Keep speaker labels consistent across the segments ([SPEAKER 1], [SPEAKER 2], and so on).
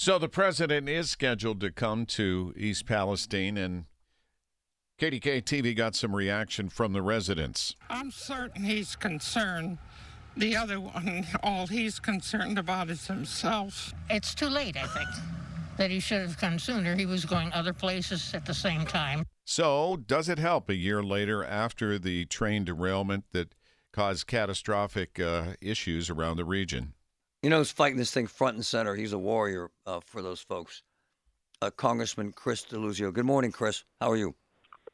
[SPEAKER 1] So the president is scheduled to come to East Palestine, and KDK TV got some reaction from the residents.
[SPEAKER 2] I'm certain he's concerned. The other one, all he's concerned about is himself.
[SPEAKER 3] It's too late, I think, that he should have come sooner. He was going other places at the same time.
[SPEAKER 1] So, does it help a year later after the train derailment that caused catastrophic uh, issues around the region?
[SPEAKER 4] You know who's fighting this thing front and center? He's a warrior uh, for those folks. Uh, Congressman Chris Deluzio. Good morning, Chris. How are you?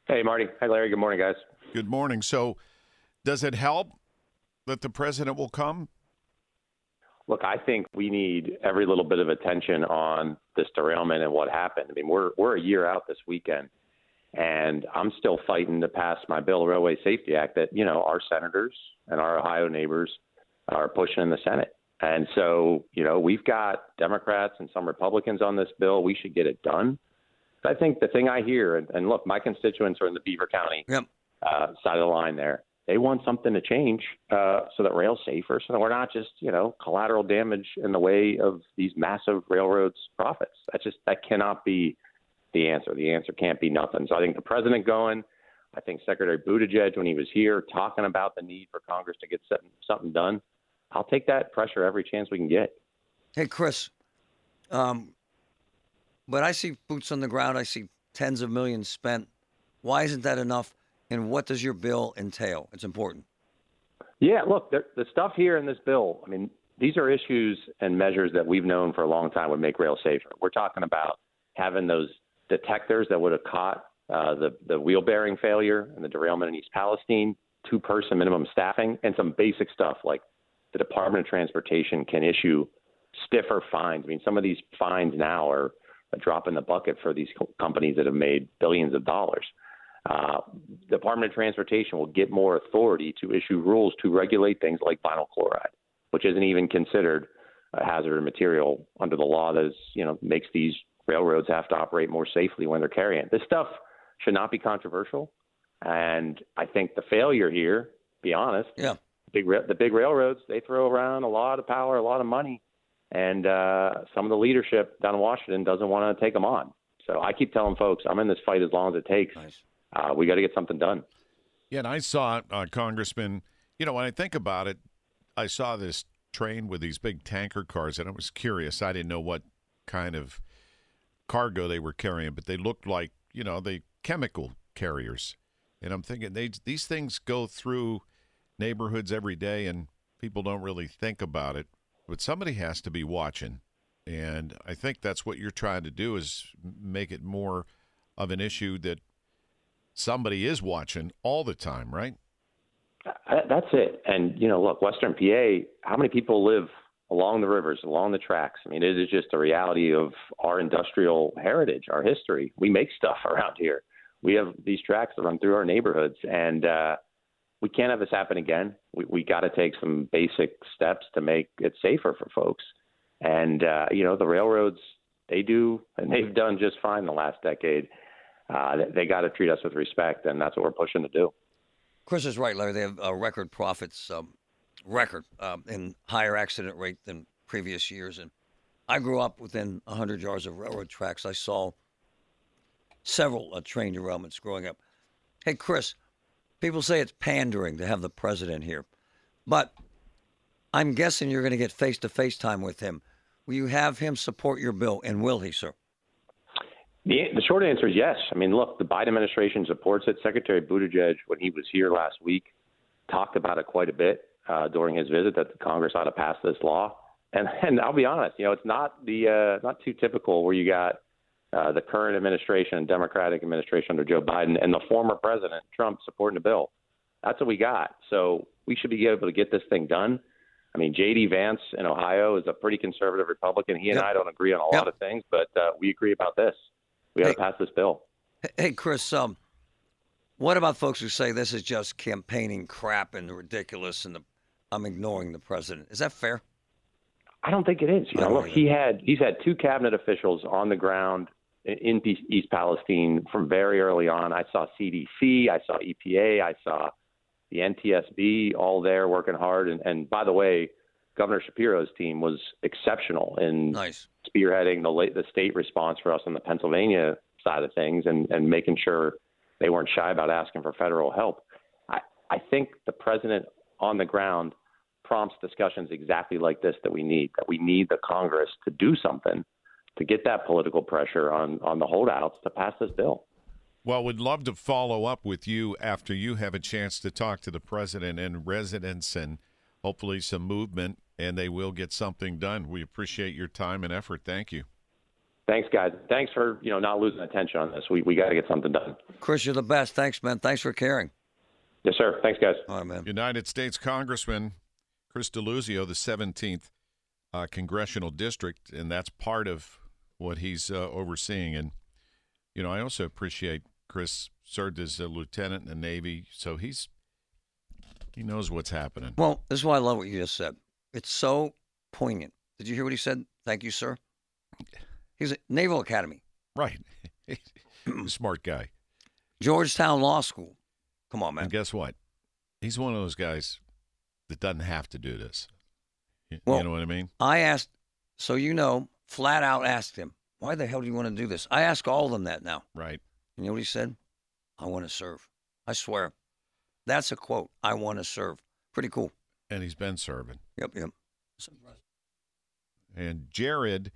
[SPEAKER 5] Hey, Marty. Hi, Larry. Good morning, guys.
[SPEAKER 1] Good morning. So, does it help that the president will come?
[SPEAKER 5] Look, I think we need every little bit of attention on this derailment and what happened. I mean, we're we're a year out this weekend, and I'm still fighting to pass my bill, Railway Safety Act, that you know our senators and our Ohio neighbors are pushing in the Senate. And so, you know, we've got Democrats and some Republicans on this bill. We should get it done. I think the thing I hear, and, and look, my constituents are in the Beaver County
[SPEAKER 4] yep.
[SPEAKER 5] uh, side of the line there. They want something to change uh, so that rail's safer, so that we're not just, you know, collateral damage in the way of these massive railroads' profits. That just that cannot be the answer. The answer can't be nothing. So I think the president going. I think Secretary Buttigieg, when he was here talking about the need for Congress to get something done, I'll take that pressure every chance we can get.
[SPEAKER 4] Hey, Chris, um, but I see boots on the ground. I see tens of millions spent. Why isn't that enough? And what does your bill entail? It's important.
[SPEAKER 5] Yeah, look, the, the stuff here in this bill, I mean, these are issues and measures that we've known for a long time would make rail safer. We're talking about having those detectors that would have caught uh, the, the wheel bearing failure and the derailment in East Palestine, two person minimum staffing, and some basic stuff like the Department of Transportation can issue stiffer fines. I mean, some of these fines now are a drop in the bucket for these co- companies that have made billions of dollars. Uh, Department of Transportation will get more authority to issue rules to regulate things like vinyl chloride, which isn't even considered a hazardous material under the law that is, you know makes these railroads have to operate more safely when they're carrying. This stuff should not be controversial, and I think the failure here, be honest,
[SPEAKER 4] yeah,
[SPEAKER 5] big the big railroads they throw around a lot of power, a lot of money, and uh, some of the leadership down in Washington doesn't want to take them on. So I keep telling folks, I'm in this fight as long as it takes.
[SPEAKER 4] Nice.
[SPEAKER 5] Uh, we got to get something done.
[SPEAKER 1] Yeah, and I saw uh, Congressman. You know, when I think about it, I saw this train with these big tanker cars, and I was curious. I didn't know what kind of cargo they were carrying, but they looked like you know the chemical carriers. And I'm thinking they these things go through neighborhoods every day, and people don't really think about it. But somebody has to be watching, and I think that's what you're trying to do is make it more of an issue that somebody is watching all the time, right?
[SPEAKER 5] That's it. And you know, look, Western PA. How many people live along the rivers, along the tracks? I mean, it is just a reality of our industrial heritage, our history. We make stuff around here. We have these tracks that run through our neighborhoods, and uh, we can't have this happen again. We, we got to take some basic steps to make it safer for folks. And uh, you know, the railroads they do, and they've done just fine the last decade. Uh, they got to treat us with respect, and that's what we're pushing to do.
[SPEAKER 4] Chris is right, Larry. They have uh, record profits, um, record um, and higher accident rate than previous years. And I grew up within 100 yards of railroad tracks. I saw several uh, train derailments growing up. Hey, Chris, people say it's pandering to have the president here, but I'm guessing you're going to get face to face time with him. Will you have him support your bill, and will he, sir?
[SPEAKER 5] The, the short answer is yes. I mean, look, the Biden administration supports it. Secretary Buttigieg, when he was here last week, talked about it quite a bit uh, during his visit that the Congress ought to pass this law. And, and I'll be honest, you know, it's not the uh, not too typical where you got uh, the current administration, Democratic administration under Joe Biden, and the former president Trump supporting the bill. That's what we got. So we should be able to get this thing done. I mean, J.D. Vance in Ohio is a pretty conservative Republican. He and
[SPEAKER 4] Yep.
[SPEAKER 5] I don't agree on a
[SPEAKER 4] Yep.
[SPEAKER 5] lot of things, but uh, we agree about this. We got to
[SPEAKER 4] Hey.
[SPEAKER 5] pass this bill.
[SPEAKER 4] Hey, Chris, um, what about folks who say this is just campaigning crap and ridiculous and the, I'm ignoring the president? Is that fair?
[SPEAKER 5] I don't think it is. You know, look, he had he's had two cabinet officials on the ground in- East Palestine from very early on. I saw CDC, I saw EPA, I saw the NTSB all there working hard. And, and by the way, Governor Shapiro's team was exceptional in
[SPEAKER 4] Nice.
[SPEAKER 5] spearheading the late, the state response for us on the Pennsylvania side of things and, and making sure they weren't shy about asking for federal help. I, I think the president on the ground prompts discussions exactly like this that we need, that we need the Congress to do something to get that political pressure on, on the holdouts to pass this bill.
[SPEAKER 1] Well, we'd love to follow up with you after you have a chance to talk to the president and residents and hopefully some movement, and they will get something done. We appreciate your time and effort. Thank you.
[SPEAKER 5] Thanks, guys. Thanks for you know not losing attention on this. We we got to get something done.
[SPEAKER 4] Chris, you're the best. Thanks, man. Thanks for caring.
[SPEAKER 5] Yes, sir. Thanks, guys.
[SPEAKER 4] All right, man.
[SPEAKER 1] United States Congressman Chris Deluzio, the 17th uh, congressional district, and that's part of what he's uh, overseeing. And you know, I also appreciate Chris served as a lieutenant in the Navy, so he's he knows what's happening.
[SPEAKER 4] Well, this is why I love what you just said. It's so poignant. Did you hear what he said? Thank you, sir. He's at Naval Academy,
[SPEAKER 1] Right, smart guy.
[SPEAKER 4] Georgetown Law School. Come on, man.
[SPEAKER 1] And guess what? He's one of those guys that doesn't have to do this. You,
[SPEAKER 4] Well-
[SPEAKER 1] you know what I mean?
[SPEAKER 4] I asked, so you know, flat out asked him, why the hell do you want to do this? I ask all of them that now.
[SPEAKER 1] Right.
[SPEAKER 4] You know what he said? I want to serve. I swear. That's a quote. I want to serve. Pretty cool.
[SPEAKER 1] And he's been serving.
[SPEAKER 4] Yep, yep.
[SPEAKER 1] And Jared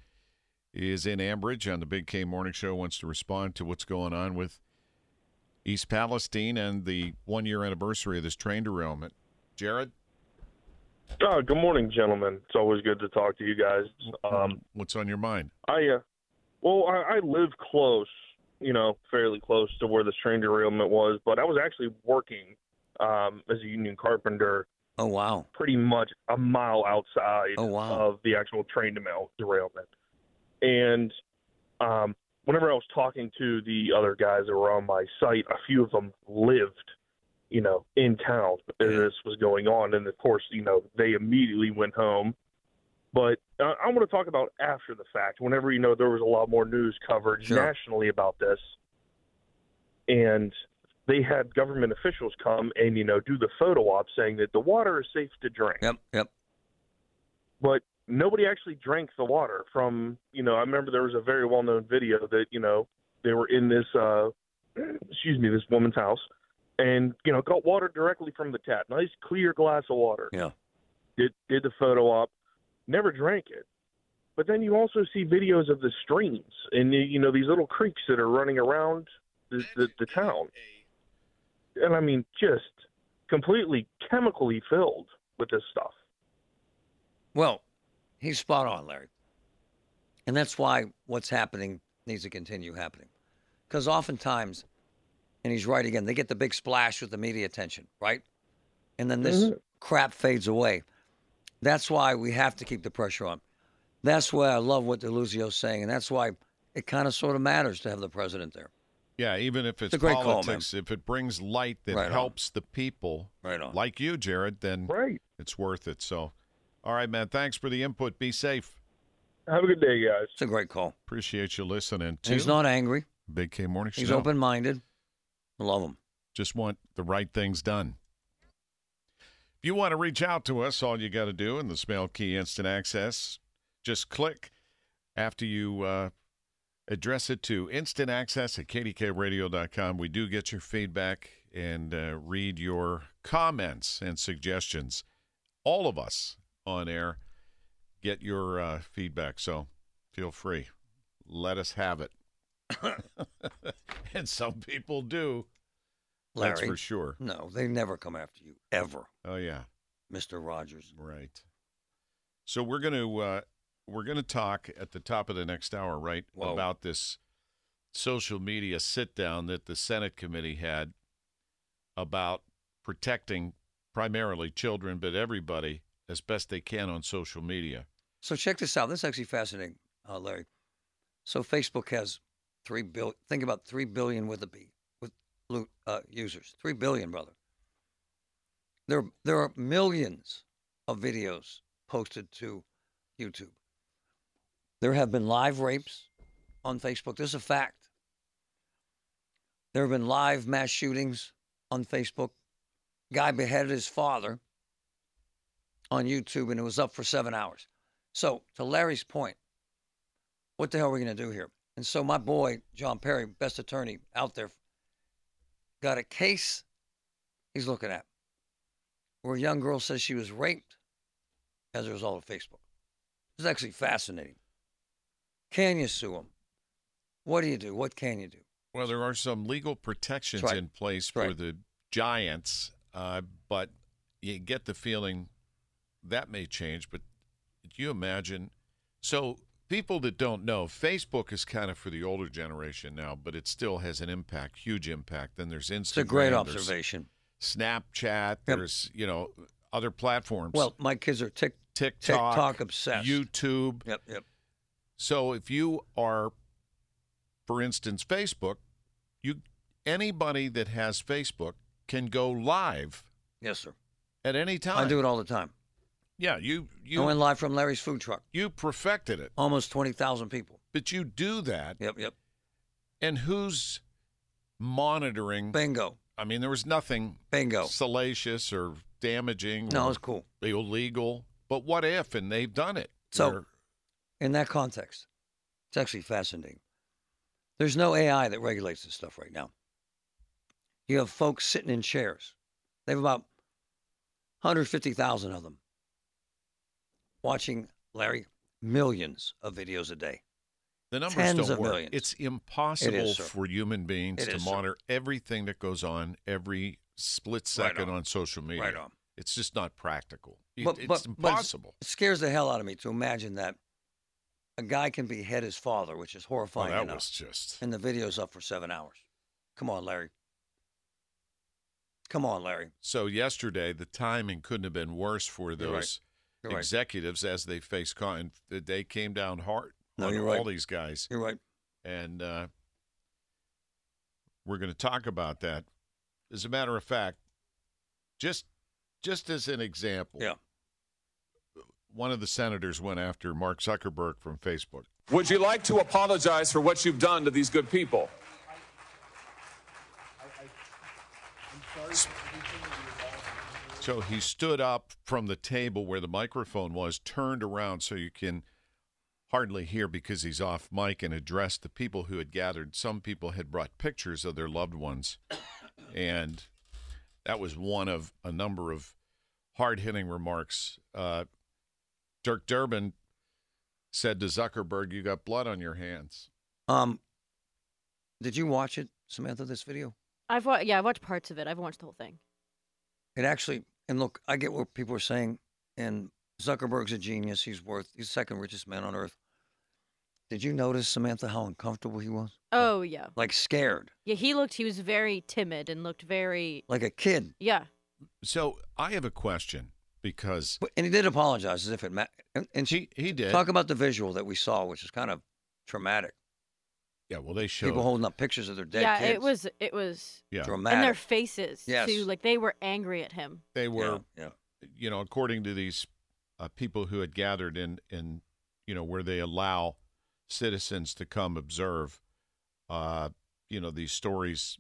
[SPEAKER 1] is in Ambridge on the Big K Morning Show, wants to respond to what's going on with East Palestine and the one year anniversary of this train derailment. Jared,
[SPEAKER 6] Oh, good morning, gentlemen. It's always good to talk to you guys. Um,
[SPEAKER 1] what's on your mind?
[SPEAKER 6] I, uh, well, I, I live close, you know, fairly close to where the train derailment was, but I was actually working um, as a union carpenter
[SPEAKER 4] Oh, wow.
[SPEAKER 6] pretty much a mile outside
[SPEAKER 4] Oh, wow.
[SPEAKER 6] of the actual train derailment. And um, whenever I was talking to the other guys that were on my site, a few of them lived, you know, in town as this was going on. And of course, you know, they immediately went home. But uh, I want to talk about after the fact, whenever, you know, there was a lot more news coverage
[SPEAKER 4] Sure.
[SPEAKER 6] nationally about this. And they had government officials come and, you know, do the photo op saying that the water is safe to drink
[SPEAKER 4] Yep, yep.
[SPEAKER 6] but nobody actually drank the water from you know i remember there was a very well known video that you know they were in this uh excuse me this woman's house and you know got water directly from the tap nice clear glass of water
[SPEAKER 4] Yeah.
[SPEAKER 6] did did the photo op never drank it but then you also see videos of the streams and you know these little creeks that are running around the, the, the town and i mean just completely chemically filled with this stuff
[SPEAKER 4] Well, he's spot on, Larry. And that's why what's happening needs to continue happening. Because oftentimes, and he's right again, they get the big splash with the media attention, right? And then this mm-hmm. crap fades away. That's why we have to keep the pressure on. That's why I love what Deluzio's saying. And that's why it kind of sort of matters to have the president there.
[SPEAKER 1] Yeah, even if it's,
[SPEAKER 4] a great call,
[SPEAKER 1] politics, if it brings light that
[SPEAKER 4] Right on.
[SPEAKER 1] helps the people,
[SPEAKER 4] Right on.
[SPEAKER 1] like you, Jared, then
[SPEAKER 6] right
[SPEAKER 1] it's worth it. So, all right, man. Thanks for the input. Be safe.
[SPEAKER 6] have a good day guys
[SPEAKER 4] It's a great call.
[SPEAKER 1] Appreciate you listening
[SPEAKER 4] And he's not angry.
[SPEAKER 1] Big K Morning Show.
[SPEAKER 4] He's open minded. Love them.
[SPEAKER 1] Just want the right things done. If you want to reach out to us, all you got to do in the Smell Key Instant Access, just click after you uh, address it to instant access at kdkradio.com. We do get your feedback and uh, read your comments and suggestions. All of us on air get your uh, feedback. So feel free. Let us have it. and some people do. That's for sure.
[SPEAKER 4] No, they never come after you ever,
[SPEAKER 1] Oh yeah,
[SPEAKER 4] Mister Rogers.
[SPEAKER 1] right. So we're going to uh, we're going to talk at the top of the next hour, right,
[SPEAKER 4] Whoa.
[SPEAKER 1] about this social media sit down that the Senate committee had about protecting primarily children, but everybody as best they can on social media.
[SPEAKER 4] So check this out. This is actually fascinating, uh, Larry. So Facebook has three billion. Think about three billion with a B with uh, users. Three billion, brother. There, there are millions of videos posted to YouTube. There have been live rapes on Facebook. This is a fact. There have been live mass shootings on Facebook. Guy beheaded his father on YouTube, and it was up for seven hours. So, to Larry's point, what the hell are we going to do here? And so, my boy, John Perry, best attorney out there, got a case he's looking at where a young girl says she was raped as a result of Facebook. It's actually fascinating. Can you sue him? What do you do? What can you do?
[SPEAKER 1] Well, there are some legal protections
[SPEAKER 4] right.
[SPEAKER 1] in place for the giants, uh, but you get the feeling that may change. But do you imagine? So, people that don't know, Facebook is kind of for the older generation now, but it still has an impact, huge impact. Then there's Instagram.
[SPEAKER 4] It's a great observation.
[SPEAKER 1] Snapchat. There's you know other platforms.
[SPEAKER 4] Well, my kids are tick,
[SPEAKER 1] TikTok,
[SPEAKER 4] TikTok obsessed.
[SPEAKER 1] YouTube.
[SPEAKER 4] Yep, yep.
[SPEAKER 1] So if you are, for instance, Facebook, you anybody that has Facebook can go live
[SPEAKER 4] Yes, sir.
[SPEAKER 1] at any time.
[SPEAKER 4] I do it all the time.
[SPEAKER 1] Yeah, you
[SPEAKER 4] I went live from Larry's food truck.
[SPEAKER 1] you perfected it,
[SPEAKER 4] Almost 20,000 people.
[SPEAKER 1] but you do that,
[SPEAKER 4] Yep, yep.
[SPEAKER 1] and who's monitoring?
[SPEAKER 4] Bingo.
[SPEAKER 1] I mean, there was nothing
[SPEAKER 4] Bingo.
[SPEAKER 1] salacious or damaging.
[SPEAKER 4] No, it's cool.
[SPEAKER 1] illegal. But what if? And they've done it.
[SPEAKER 4] So-
[SPEAKER 1] They're-
[SPEAKER 4] In that context, it's actually fascinating. There's no AI that regulates this stuff right now. You have folks sitting in chairs. They have about 150,000 of them watching Larry millions of videos a day.
[SPEAKER 1] The numbers
[SPEAKER 4] Tens
[SPEAKER 1] don't work.
[SPEAKER 4] millions.
[SPEAKER 1] It's impossible
[SPEAKER 4] sir.
[SPEAKER 1] for human beings
[SPEAKER 4] It
[SPEAKER 1] to
[SPEAKER 4] is, sir.
[SPEAKER 1] monitor everything that goes on every split
[SPEAKER 4] Right
[SPEAKER 1] second
[SPEAKER 4] on.
[SPEAKER 1] on. social media.
[SPEAKER 4] Right on.
[SPEAKER 1] It's just not practical.
[SPEAKER 4] But,
[SPEAKER 1] it's
[SPEAKER 4] but, but
[SPEAKER 1] impossible.
[SPEAKER 4] it scares the hell out of me to imagine that a guy can behead his father, which is
[SPEAKER 1] Well,
[SPEAKER 4] horrifying
[SPEAKER 1] that
[SPEAKER 4] enough.
[SPEAKER 1] was just.
[SPEAKER 4] and the video's up for seven hours. Come on, Larry. Come on, Larry.
[SPEAKER 1] So yesterday, the timing couldn't have been worse for
[SPEAKER 4] right.
[SPEAKER 1] those
[SPEAKER 4] You're right.
[SPEAKER 1] executives as they face con. They came down hard
[SPEAKER 4] No,
[SPEAKER 1] on
[SPEAKER 4] you're
[SPEAKER 1] all
[SPEAKER 4] right.
[SPEAKER 1] these guys,
[SPEAKER 4] You're right.
[SPEAKER 1] and uh, we're going to talk about that. As a matter of fact, just just as an example,
[SPEAKER 4] Yeah.
[SPEAKER 1] one of the senators went after Mark Zuckerberg from Facebook.
[SPEAKER 7] Would you like to apologize for what you've done to these good people?
[SPEAKER 1] So he stood up from the table where the microphone was, turned around so you can hardly hear because he's off mic, and addressed the people who had gathered. Some people had brought pictures of their loved ones, and that was one of a number of hard hitting remarks. Uh, Dick Durbin said to Zuckerberg, You got blood on your hands.
[SPEAKER 4] Um, did you watch it, Samantha? This video?
[SPEAKER 8] I've wa- yeah, I've watched parts of it. I've watched the whole thing.
[SPEAKER 4] It actually, and look, I get what people are saying, and Zuckerberg's a genius. He's worth, he's the second richest man on earth. Did you notice, Samantha, how uncomfortable he was?
[SPEAKER 8] Oh yeah,
[SPEAKER 4] Like scared,
[SPEAKER 8] yeah. He looked. He was very timid and looked very.
[SPEAKER 4] like a kid.
[SPEAKER 8] Yeah.
[SPEAKER 1] So I have a question because
[SPEAKER 4] But, and he did apologize as if it mattered. And, and
[SPEAKER 1] he, he did.
[SPEAKER 4] talk about the visual that we saw, which is kind of traumatic.
[SPEAKER 1] Yeah, well, they showed.
[SPEAKER 4] People holding up pictures of their dead
[SPEAKER 8] yeah,
[SPEAKER 4] kids.
[SPEAKER 8] it was. It was.
[SPEAKER 1] yeah.
[SPEAKER 4] dramatic.
[SPEAKER 8] And their faces
[SPEAKER 4] Yes.
[SPEAKER 8] too. Like they were angry at him.
[SPEAKER 1] they were
[SPEAKER 4] yeah, yeah.
[SPEAKER 1] you know, according to these uh, people who had gathered in, in, you know, where they allow citizens to come observe, uh, you know, these stories,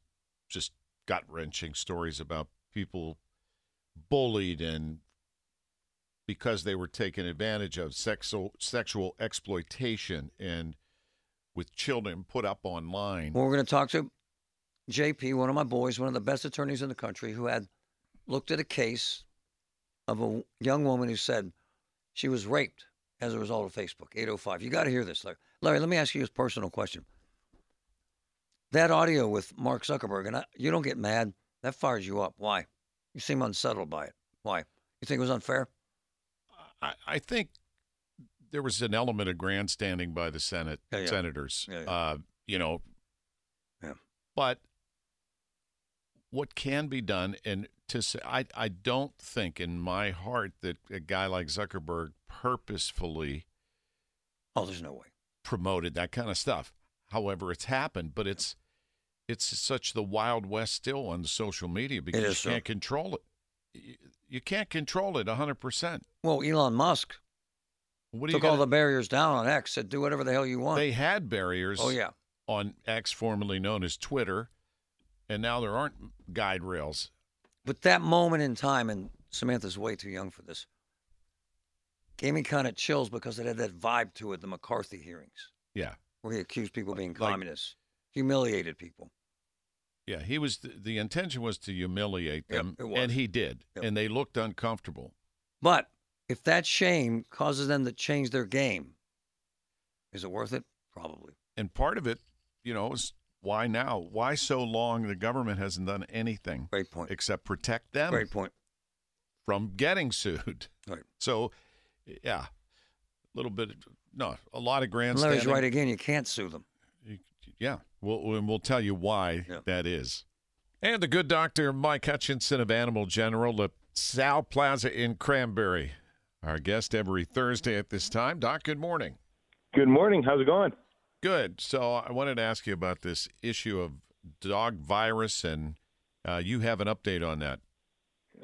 [SPEAKER 1] just gut wrenching stories about people bullied and because they were taken advantage of sexual sexual exploitation and with children put up online.
[SPEAKER 4] Well, we're going to talk to JP, one of my boys, one of the best attorneys in the country, who had looked at a case of a young woman who said she was raped as a result of Facebook. 805. You got to hear this, Larry. Larry, let me ask you a personal question. That audio with Mark Zuckerberg, and I, you don't get mad. That fires you up. Why? You seem unsettled by it. Why? You think it was unfair?
[SPEAKER 1] I, I think there was an element of grandstanding by the Senate
[SPEAKER 4] Yeah, yeah.
[SPEAKER 1] senators.
[SPEAKER 4] Yeah.
[SPEAKER 1] Uh, you know,
[SPEAKER 4] Yeah.
[SPEAKER 1] but what can be done, and to say, I, I don't think in my heart that a guy like Zuckerberg purposefully
[SPEAKER 4] Oh, there's no way.
[SPEAKER 1] promoted that kind of stuff. However, it's happened, but it's it's such the wild west still on social media because you can't control it. You, you can't control it 100%.
[SPEAKER 4] Well, Elon Musk
[SPEAKER 1] What do you
[SPEAKER 4] took all
[SPEAKER 1] gotta-
[SPEAKER 4] the barriers down on X, said do whatever the hell you want.
[SPEAKER 1] They had barriers.
[SPEAKER 4] Oh, yeah.
[SPEAKER 1] On X, formerly known as Twitter, and now there aren't guide rails.
[SPEAKER 4] But that moment in time, and Samantha's way too young for this, gave me kind of chills because it had that vibe to it, the McCarthy hearings,
[SPEAKER 1] Yeah,
[SPEAKER 4] where he accused people of being
[SPEAKER 1] Like-
[SPEAKER 4] communists, humiliated people.
[SPEAKER 1] yeah. He was the, the intention was to humiliate
[SPEAKER 4] Yep,
[SPEAKER 1] them,
[SPEAKER 4] was.
[SPEAKER 1] and he did,
[SPEAKER 4] Yep.
[SPEAKER 1] and they looked uncomfortable.
[SPEAKER 4] But if that shame causes them to change their game, is it worth it? Probably.
[SPEAKER 1] And part of it, you know, is why now? Why so long? The government hasn't done anything.
[SPEAKER 4] Great point.
[SPEAKER 1] Except protect them.
[SPEAKER 4] Great point.
[SPEAKER 1] From getting sued.
[SPEAKER 4] Right.
[SPEAKER 1] So, yeah, a little bit. No, a lot of
[SPEAKER 4] And
[SPEAKER 1] grandstanding.
[SPEAKER 4] Larry's right again. You can't sue them.
[SPEAKER 1] Yeah, we'll we'll we'll tell you why that is. And the good doctor Mike Hutchinson of Animal General at Sal Plaza in Cranberry, our guest every Thursday at this time. Doc, good morning.
[SPEAKER 9] Good morning. How's it going?
[SPEAKER 1] Good. So I wanted to ask you about this issue of dog virus, and uh, you have an update on that.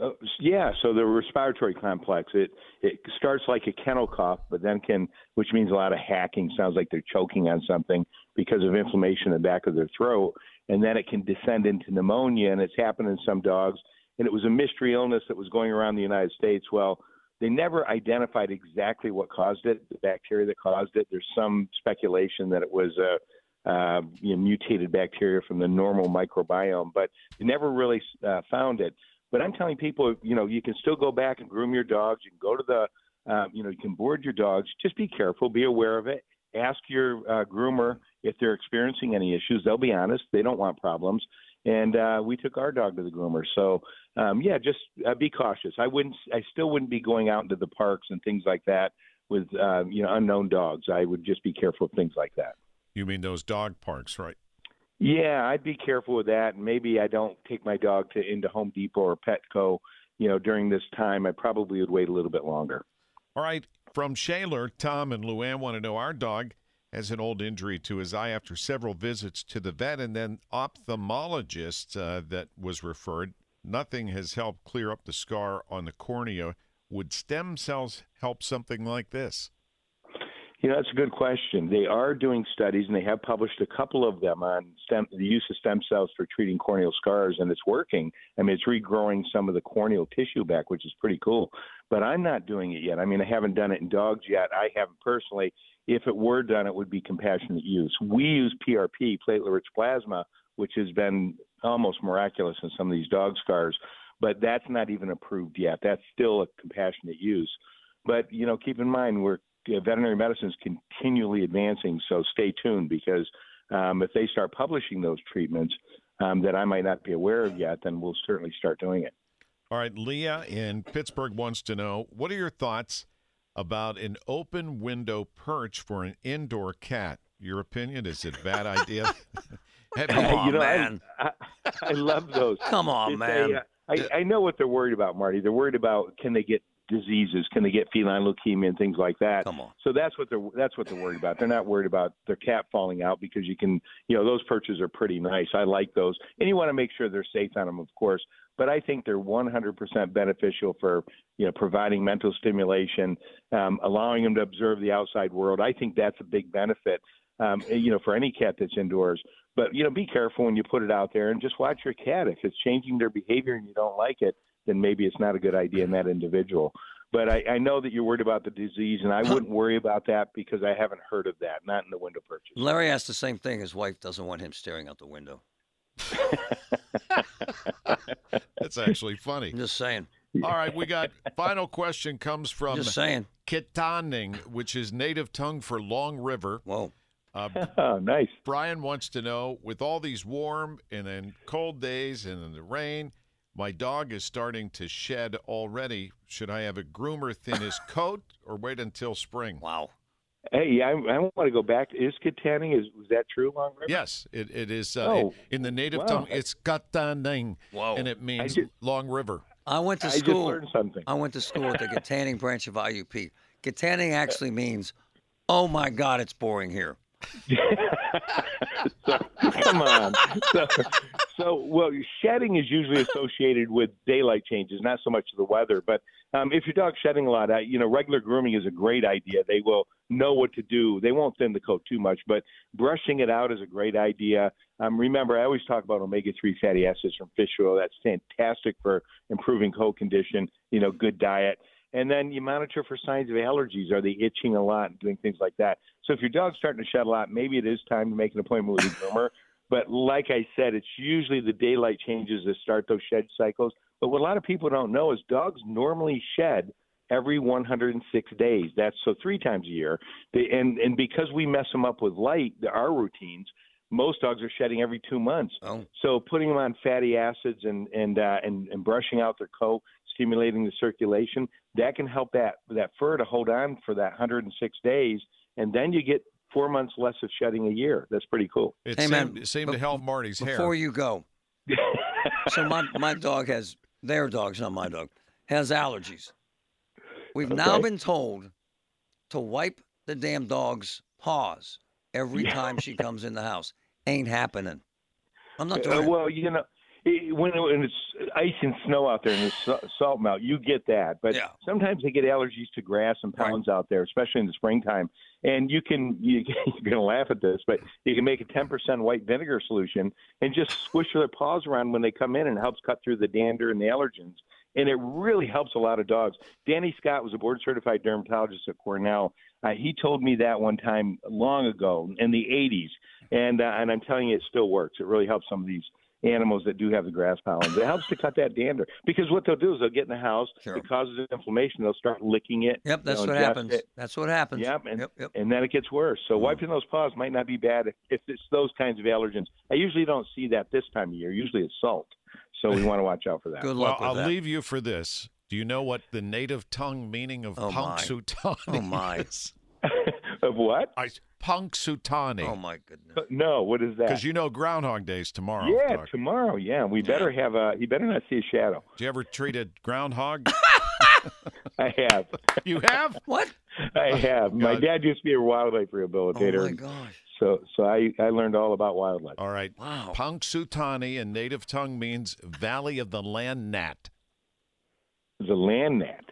[SPEAKER 9] Uh, yeah, so the respiratory complex it it starts like a kennel cough, but then can, which means a lot of hacking. Sounds like they're choking on something because of inflammation in the back of their throat, and then it can descend into pneumonia, and it's happened in some dogs. And it was a mystery illness that was going around the United States. Well, they never identified exactly what caused it, the bacteria that caused it. There's some speculation that it was a uh, you know, mutated bacteria from the normal microbiome, but they never really uh, found it. But I'm telling people, you know, you can still go back and groom your dogs. You can go to the, um, you know, you can board your dogs. Just be careful, be aware of it. Ask your uh, groomer if they're experiencing any issues. They'll be honest. They don't want problems. And uh, we took our dog to the groomer. So, um, yeah, just uh, be cautious. I wouldn't. I still wouldn't be going out into the parks and things like that with, uh, you know, unknown dogs. I would just be careful of things like that.
[SPEAKER 1] You mean those dog parks, right?
[SPEAKER 9] Yeah, I'd be careful with that. Maybe I don't take my dog to into Home Depot or Petco, you know, during this time. I probably would wait a little bit longer.
[SPEAKER 1] All right. From Shaler, Tom and Luann want to know our dog has an old injury to his eye after several visits to the vet and then ophthalmologist uh, that was referred. Nothing has helped clear up the scar on the cornea. Would stem cells help something like this?
[SPEAKER 9] You know, that's a good question. They are doing studies, and they have published a couple of them on stem, the use of stem cells for treating corneal scars, and it's working. I mean, it's regrowing some of the corneal tissue back, which is pretty cool. But I'm not doing it yet. I mean, I haven't done it in dogs yet. I haven't personally. If it were done, it would be compassionate use. We use PRP, platelet-rich plasma, which has been almost miraculous in some of these dog scars, but that's not even approved yet. That's still a compassionate use. But you know, keep in mind we're uh, veterinary medicine is continually advancing, so stay tuned because um, if they start publishing those treatments um, that I might not be aware of yet, then we'll certainly start doing it.
[SPEAKER 1] All right, Leah in Pittsburgh wants to know what are your thoughts about an open window perch for an indoor cat? Your opinion is it a bad idea?
[SPEAKER 4] Come on,
[SPEAKER 9] you know, I-
[SPEAKER 4] man.
[SPEAKER 9] I, I love those.
[SPEAKER 4] Come on,
[SPEAKER 9] It's
[SPEAKER 4] man.
[SPEAKER 9] a, uh, I, I know what they're worried about, Marty. They're worried about can they get diseases, can they get feline leukemia and things like that.
[SPEAKER 4] Come on.
[SPEAKER 9] So that's what they're that's what they're worried about. They're not worried about their cat falling out because you can, you know, those perches are pretty nice. I like those, and you want to make sure they're safe on them, of course. But I think they're 100% beneficial for you know providing mental stimulation, um, allowing them to observe the outside world. I think that's a big benefit, um, you know, for any cat that's indoors. But you know, be careful when you put it out there, and just watch your cat. If it's changing their behavior and you don't like it, then maybe it's not a good idea in that individual. But I, I know that you're worried about the disease, and I wouldn't worry about that because I haven't heard of that, not in the window purchase.
[SPEAKER 4] Larry asked the same thing. His wife doesn't want him staring out the window.
[SPEAKER 1] That's actually funny.
[SPEAKER 4] I'm just saying.
[SPEAKER 1] All right, we got final question comes from
[SPEAKER 4] Just saying.
[SPEAKER 1] Kittanning, which is native tongue for Long River.
[SPEAKER 4] Whoa.
[SPEAKER 1] Uh,
[SPEAKER 9] Oh, nice.
[SPEAKER 1] Brian wants to know with all these warm and then cold days and then the rain, my dog is starting to shed already. Should I have a groomer thin his coat or wait until spring?
[SPEAKER 4] Wow.
[SPEAKER 9] Hey, I, I want to go back. Is Kittanning, is was that true, Long River?
[SPEAKER 1] Yes, it, it is. Uh,
[SPEAKER 9] Oh,
[SPEAKER 1] in the native
[SPEAKER 9] wow.
[SPEAKER 1] tongue, it's Kittanning,
[SPEAKER 4] Whoa.
[SPEAKER 1] and it means
[SPEAKER 9] ju-
[SPEAKER 1] Long River.
[SPEAKER 4] I went to school.
[SPEAKER 9] I just
[SPEAKER 4] school.
[SPEAKER 9] learned something.
[SPEAKER 4] I went to school at the Kittanning branch of IUP. Kittanning actually means, oh my God, it's boring here.
[SPEAKER 9] so, come on. So, so, well, shedding is usually associated with daylight changes, not so much the weather. But um, if your dog's shedding a lot, uh, you know, regular grooming is a great idea. They will know what to do. They won't thin the coat too much, but brushing it out is a great idea. Um, remember, I always talk about omega-3 fatty acids from fish oil. That's fantastic for improving coat condition. You know, good diet. And then you monitor for signs of allergies. Are they itching a lot and doing things like that? So if your dog's starting to shed a lot, maybe it is time to make an appointment with a groomer. But like I said, it's usually the daylight changes that start those shed cycles. But what a lot of people don't know is dogs normally shed every 106 days. That's so three times a year. They, and and because we mess them up with light, our routines, most dogs are shedding every two months.
[SPEAKER 4] Oh.
[SPEAKER 9] So putting them on fatty acids and and uh, and, and brushing out their coat, stimulating the circulation, that can help that that fur to hold on for that 106 days, and then you get four months less of shedding a year. That's pretty cool.
[SPEAKER 1] It
[SPEAKER 4] Hey,
[SPEAKER 1] seemed,
[SPEAKER 4] man,
[SPEAKER 1] it seemed to help Marty's hair.
[SPEAKER 4] Before you go, so my, my dog has, their dog's not my dog, has allergies. We've now been told to wipe the damn dog's paws every
[SPEAKER 9] Yeah.
[SPEAKER 4] time she comes in the house. Ain't happening. I'm not
[SPEAKER 9] Uh,
[SPEAKER 4] doing it.
[SPEAKER 9] well, you know, it, when, when it's ice and snow out there and the sa- salt melt, you get that. But
[SPEAKER 4] Yeah.
[SPEAKER 9] sometimes they get allergies to grass and
[SPEAKER 4] Right.
[SPEAKER 9] out there, especially in the springtime. And you can you, you're going to laugh at this, but you can make a 10% white vinegar solution and just squish their paws around when they come in, and it helps cut through the dander and the allergens. And it really helps a lot of dogs. Danny Scott was a board certified dermatologist at Cornell. Uh, he told me that one time long ago in the 80s, and uh, and I'm telling you, it still works. It really helps some of these animals that do have the grass pollens. It helps to cut that dander because what they'll do is they'll get in the house.
[SPEAKER 4] Sure.
[SPEAKER 9] It causes inflammation. They'll start licking it.
[SPEAKER 4] Yep, that's
[SPEAKER 9] you know,
[SPEAKER 4] what happens.
[SPEAKER 9] it.
[SPEAKER 4] That's what happens.
[SPEAKER 9] Yep, and,
[SPEAKER 4] yep, yep.
[SPEAKER 9] and then it gets worse. So mm. wiping those paws might not be bad if, if it's those kinds of allergens. I usually don't see that this time of year. Usually it's salt. So we want to watch out for that.
[SPEAKER 4] Good
[SPEAKER 1] well,
[SPEAKER 4] luck with
[SPEAKER 1] I'll
[SPEAKER 4] that.
[SPEAKER 1] leave you for this. Do you know what the native tongue meaning of
[SPEAKER 4] Oh, my.
[SPEAKER 1] punxsutawney
[SPEAKER 4] Oh, my.
[SPEAKER 1] is?
[SPEAKER 9] of what?
[SPEAKER 1] I, punxsutawney.
[SPEAKER 4] Oh my goodness.
[SPEAKER 9] No, what is that?
[SPEAKER 1] Because you know Groundhog Day's tomorrow.
[SPEAKER 9] yeah,
[SPEAKER 1] Doc.
[SPEAKER 9] tomorrow. Yeah, we better have a. You better not see a shadow.
[SPEAKER 1] Do you ever treat a groundhog?
[SPEAKER 9] I have.
[SPEAKER 1] you have?
[SPEAKER 4] What?
[SPEAKER 9] I oh, have. My
[SPEAKER 1] God.
[SPEAKER 9] dad used to be a wildlife rehabilitator.
[SPEAKER 4] Oh
[SPEAKER 9] my
[SPEAKER 4] gosh.
[SPEAKER 9] So, so I, I learned all about wildlife.
[SPEAKER 1] All right.
[SPEAKER 4] Wow.
[SPEAKER 1] Punxsutawney in native tongue means Valley of the Land Gnat.
[SPEAKER 9] The land gnat.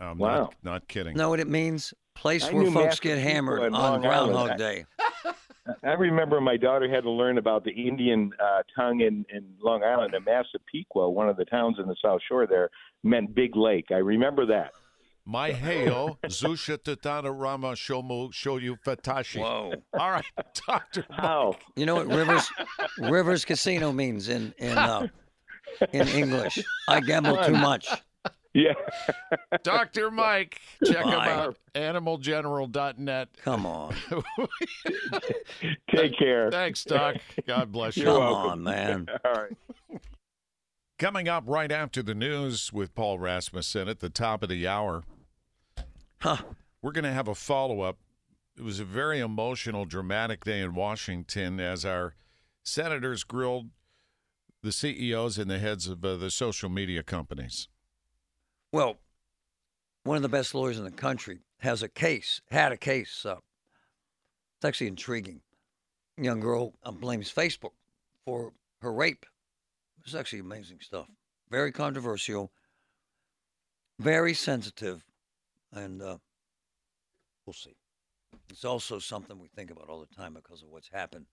[SPEAKER 1] Yep. I'm
[SPEAKER 9] Wow.
[SPEAKER 1] Not, not kidding.
[SPEAKER 4] Know what it means? Place
[SPEAKER 9] I
[SPEAKER 4] where folks get hammered on
[SPEAKER 9] Long
[SPEAKER 4] Groundhog Day.
[SPEAKER 9] I remember my daughter had to learn about the Indian uh, tongue in, in Long Island. And Massapequa, one of the towns in the South Shore there, meant big lake. I remember that.
[SPEAKER 1] My heo, Zusha Tatana Rama Shomu Shoyu Fatashi.
[SPEAKER 4] Whoa.
[SPEAKER 1] All right, Doctor.
[SPEAKER 9] How?
[SPEAKER 4] You know what Rivers Rivers Casino means in in uh, in English? I gamble too much.
[SPEAKER 9] Yeah.
[SPEAKER 1] Dr. Mike, check him
[SPEAKER 4] Bye.
[SPEAKER 1] out. Animalgeneral.net.
[SPEAKER 4] Come on.
[SPEAKER 9] Take care.
[SPEAKER 1] Thanks, Doc. God bless you.
[SPEAKER 4] Come
[SPEAKER 9] welcome.
[SPEAKER 4] on, man.
[SPEAKER 9] All right.
[SPEAKER 1] Coming up right after the news with Paul Rasmussen at the top of the hour,
[SPEAKER 4] Huh.
[SPEAKER 1] we're going to have a follow up. It was a very emotional, dramatic day in Washington as our senators grilled the CEOs and the heads of uh, the social media companies.
[SPEAKER 4] Well, one of the best lawyers in the country has a case, had a case. Uh, it's actually intriguing. Young girl uh, blames Facebook for her rape. It's actually amazing stuff. Very controversial, very sensitive, and uh, we'll see. It's also something we think about all the time because of what's happened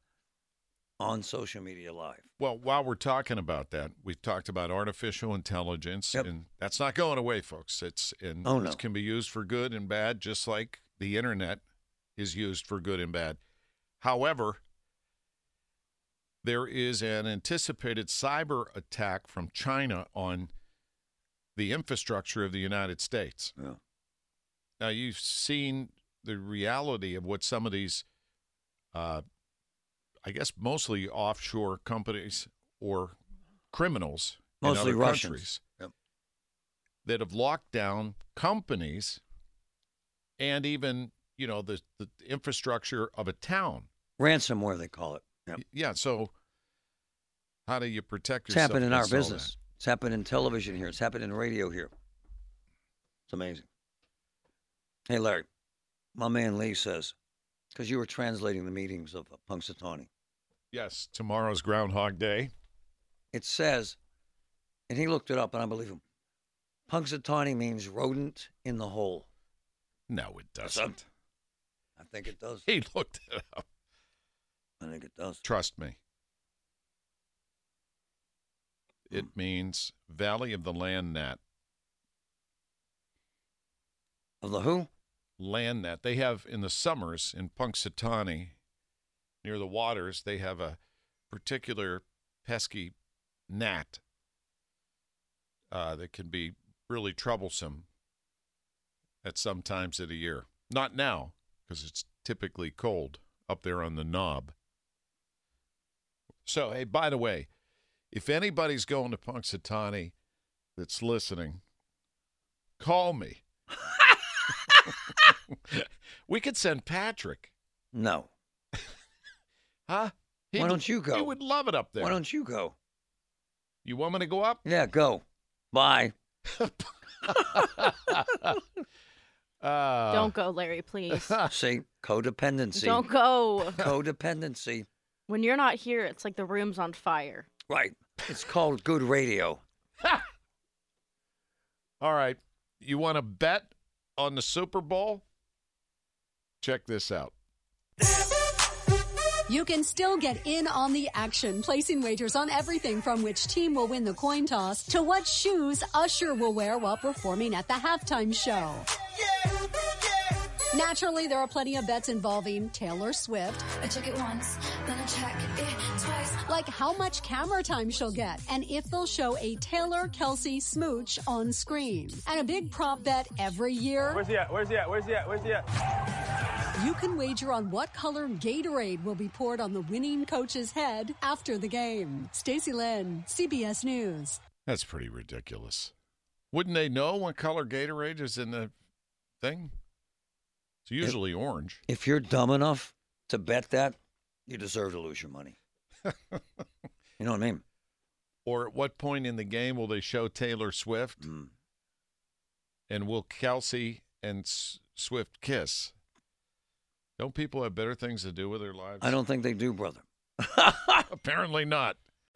[SPEAKER 4] on social media live.
[SPEAKER 1] Well, while we're talking about that, we've talked about artificial intelligence,
[SPEAKER 4] Yep.
[SPEAKER 1] and that's not going away, folks. It's and
[SPEAKER 4] Oh, no.
[SPEAKER 1] it can be used for good and bad, just like the internet is used for good and bad. However, there is an anticipated cyber attack from China on the infrastructure of the United States.
[SPEAKER 4] Yeah.
[SPEAKER 1] Now you've seen the reality of what some of these, uh, I guess, mostly offshore companies or criminals, in
[SPEAKER 4] Mostly
[SPEAKER 1] other
[SPEAKER 4] Russians.
[SPEAKER 1] countries
[SPEAKER 4] Yep.
[SPEAKER 1] that have locked down companies and even you know the the infrastructure of a town.
[SPEAKER 4] Ransomware, they call it. Yep.
[SPEAKER 1] Yeah. So how do you protect yourself?
[SPEAKER 4] It's happened in our business. It's happened in television here. It's happened in radio here. It's amazing. Hey, Larry, my man Lee says, because you were translating the meetings of Punxsutawney.
[SPEAKER 1] Yes. Tomorrow's Groundhog Day.
[SPEAKER 4] it says, and he looked it up, and I believe him. Punxsutawney means rodent in the hole.
[SPEAKER 1] No, it doesn't.
[SPEAKER 4] I think it does.
[SPEAKER 1] He looked it up.
[SPEAKER 4] I think it does.
[SPEAKER 1] Trust me. It
[SPEAKER 4] Hmm.
[SPEAKER 1] means Valley of the Land Gnat.
[SPEAKER 4] Of the who?
[SPEAKER 1] Land that. They have in the summers in Punxsutawney, near the waters, they have a particular pesky gnat uh, that can be really troublesome at some times of the year. Not now, because it's typically cold up there on the knob. So, hey, by the way, if anybody's going to Punxsutawney that's listening, call me. we could send Patrick.
[SPEAKER 4] No.
[SPEAKER 1] Huh?
[SPEAKER 4] Why
[SPEAKER 1] He'd-
[SPEAKER 4] don't you go?
[SPEAKER 1] He would love it up there.
[SPEAKER 4] Why don't you go?
[SPEAKER 1] You want me to go up?
[SPEAKER 4] Yeah, go. Bye.
[SPEAKER 1] Uh,
[SPEAKER 8] Don't go, Larry, please.
[SPEAKER 4] See, codependency.
[SPEAKER 8] Don't go.
[SPEAKER 4] Codependency.
[SPEAKER 8] When you're not here, it's like the room's on fire.
[SPEAKER 4] Right. It's called good radio.
[SPEAKER 1] All right. You want to bet on the Super Bowl? Check this out.
[SPEAKER 10] You can still get in on the action, placing wagers on everything from which team will win the coin toss to what shoes Usher will wear while performing at the halftime show. Naturally, there are plenty of bets involving Taylor Swift. I check it once, then I check it twice. Like how much camera time she'll get, and if they'll show a Taylor Kelsey smooch on screen. And a big prop bet every year.
[SPEAKER 11] Where's he at? Where's he at? Where's he at? Where's he at?
[SPEAKER 10] You can wager on what color Gatorade will be poured on the winning coach's head after the game. Stacy Lynn, CBS News.
[SPEAKER 1] That's pretty ridiculous. Wouldn't they know what color Gatorade is in the thing? It's usually orange.
[SPEAKER 4] If you're dumb enough to bet that, you deserve to lose your money. You know what I mean?
[SPEAKER 1] Or at what point in the game will they show Taylor Swift?
[SPEAKER 4] Mm.
[SPEAKER 1] And will Kelsey and S- Swift kiss? Don't people have better things to do with their lives?
[SPEAKER 4] I don't think they do, brother.
[SPEAKER 1] Apparently not.